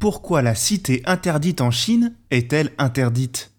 Pourquoi la cité interdite en Chine est-elle interdite?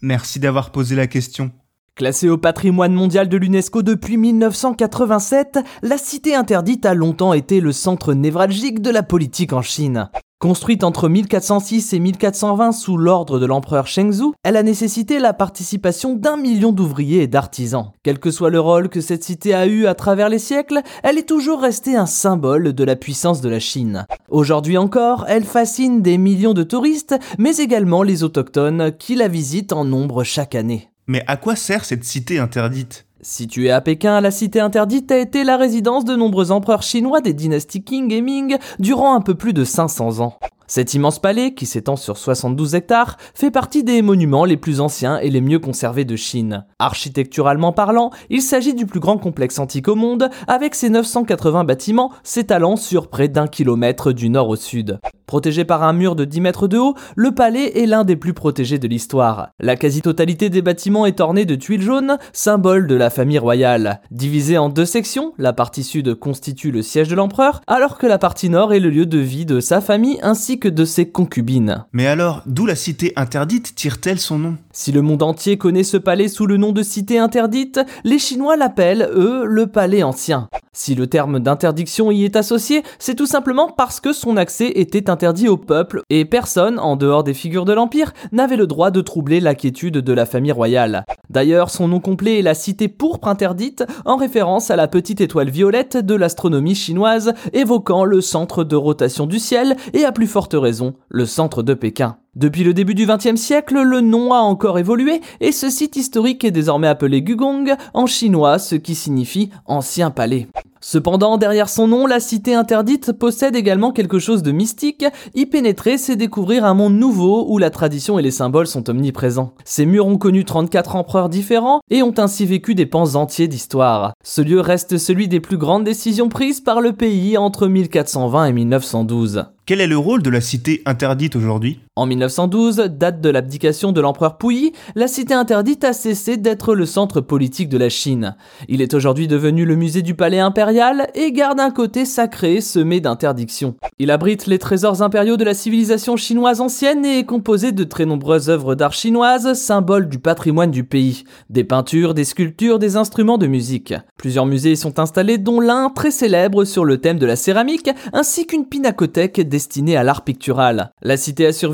Merci d'avoir posé la question. Classée au patrimoine mondial de l'UNESCO depuis 1987, la cité interdite a longtemps été le centre névralgique de la politique en Chine. Construite entre 1406 et 1420 sous l'ordre de l'empereur Shengzhou, elle a nécessité la participation d'un million d'ouvriers et d'artisans. Quel que soit le rôle que cette cité a eu à travers les siècles, elle est toujours restée un symbole de la puissance de la Chine. Aujourd'hui encore, elle fascine des millions de touristes, mais également les autochtones qui la visitent en nombre chaque année. Mais à quoi sert cette cité interdite? Située à Pékin, la cité interdite a été la résidence de nombreux empereurs chinois des dynasties Qing et Ming durant un peu plus de 500 ans. Cet immense palais, qui s'étend sur 72 hectares, fait partie des monuments les plus anciens et les mieux conservés de Chine. Architecturalement parlant, il s'agit du plus grand complexe antique au monde, avec ses 980 bâtiments s'étalant sur près d'un kilomètre du nord au sud. Protégé par un mur de 10 mètres de haut, le palais est l'un des plus protégés de l'histoire. La quasi-totalité des bâtiments est ornée de tuiles jaunes, symbole de la famille royale. Divisé en deux sections, la partie sud constitue le siège de l'empereur, alors que la partie nord est le lieu de vie de sa famille ainsi que de ses concubines. Mais alors, d'où la cité interdite tire-t-elle son nom? Si le monde entier connaît ce palais sous le nom de cité interdite, les Chinois l'appellent, eux, le palais ancien. Si le terme d'interdiction y est associé, c'est tout simplement parce que son accès était interdit au peuple et personne, en dehors des figures de l'Empire, n'avait le droit de troubler la quiétude de la famille royale. D'ailleurs, son nom complet est la cité pourpre interdite, en référence à la petite étoile violette de l'astronomie chinoise, évoquant le centre de rotation du ciel et à plus forte raison, le centre de Pékin. Depuis le début du XXe siècle, le nom a encore évolué et ce site historique est désormais appelé Gugong en chinois, ce qui signifie ancien palais. Cependant, derrière son nom, la cité interdite possède également quelque chose de mystique. Y pénétrer, c'est découvrir un monde nouveau où la tradition et les symboles sont omniprésents. Ces murs ont connu 34 empereurs différents et ont ainsi vécu des pans entiers d'histoire. Ce lieu reste celui des plus grandes décisions prises par le pays entre 1420 et 1912. Quel est le rôle de la cité interdite aujourd'hui? En 1912, date de l'abdication de l'empereur Puyi, la cité interdite a cessé d'être le centre politique de la Chine. Il est aujourd'hui devenu le musée du palais impérial et garde un côté sacré semé d'interdictions. Il abrite les trésors impériaux de la civilisation chinoise ancienne et est composé de très nombreuses œuvres d'art chinoises, symboles du patrimoine du pays. Des peintures, des sculptures, des instruments de musique. Plusieurs musées y sont installés dont l'un très célèbre sur le thème de la céramique, ainsi qu'une pinacothèque destinée à l'art pictural.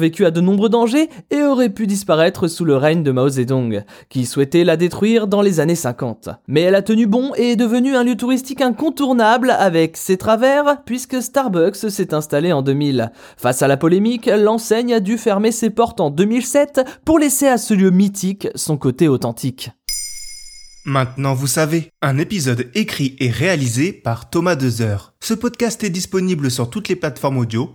Survécu à de nombreux dangers et aurait pu disparaître sous le règne de Mao Zedong, qui souhaitait la détruire dans les années 50. Mais elle a tenu bon et est devenue un lieu touristique incontournable avec ses travers, puisque Starbucks s'est installé en 2000. Face à la polémique, l'enseigne a dû fermer ses portes en 2007 pour laisser à ce lieu mythique son côté authentique. Maintenant vous savez, un épisode écrit et réalisé par Thomas Dezer. Ce podcast est disponible sur toutes les plateformes audio,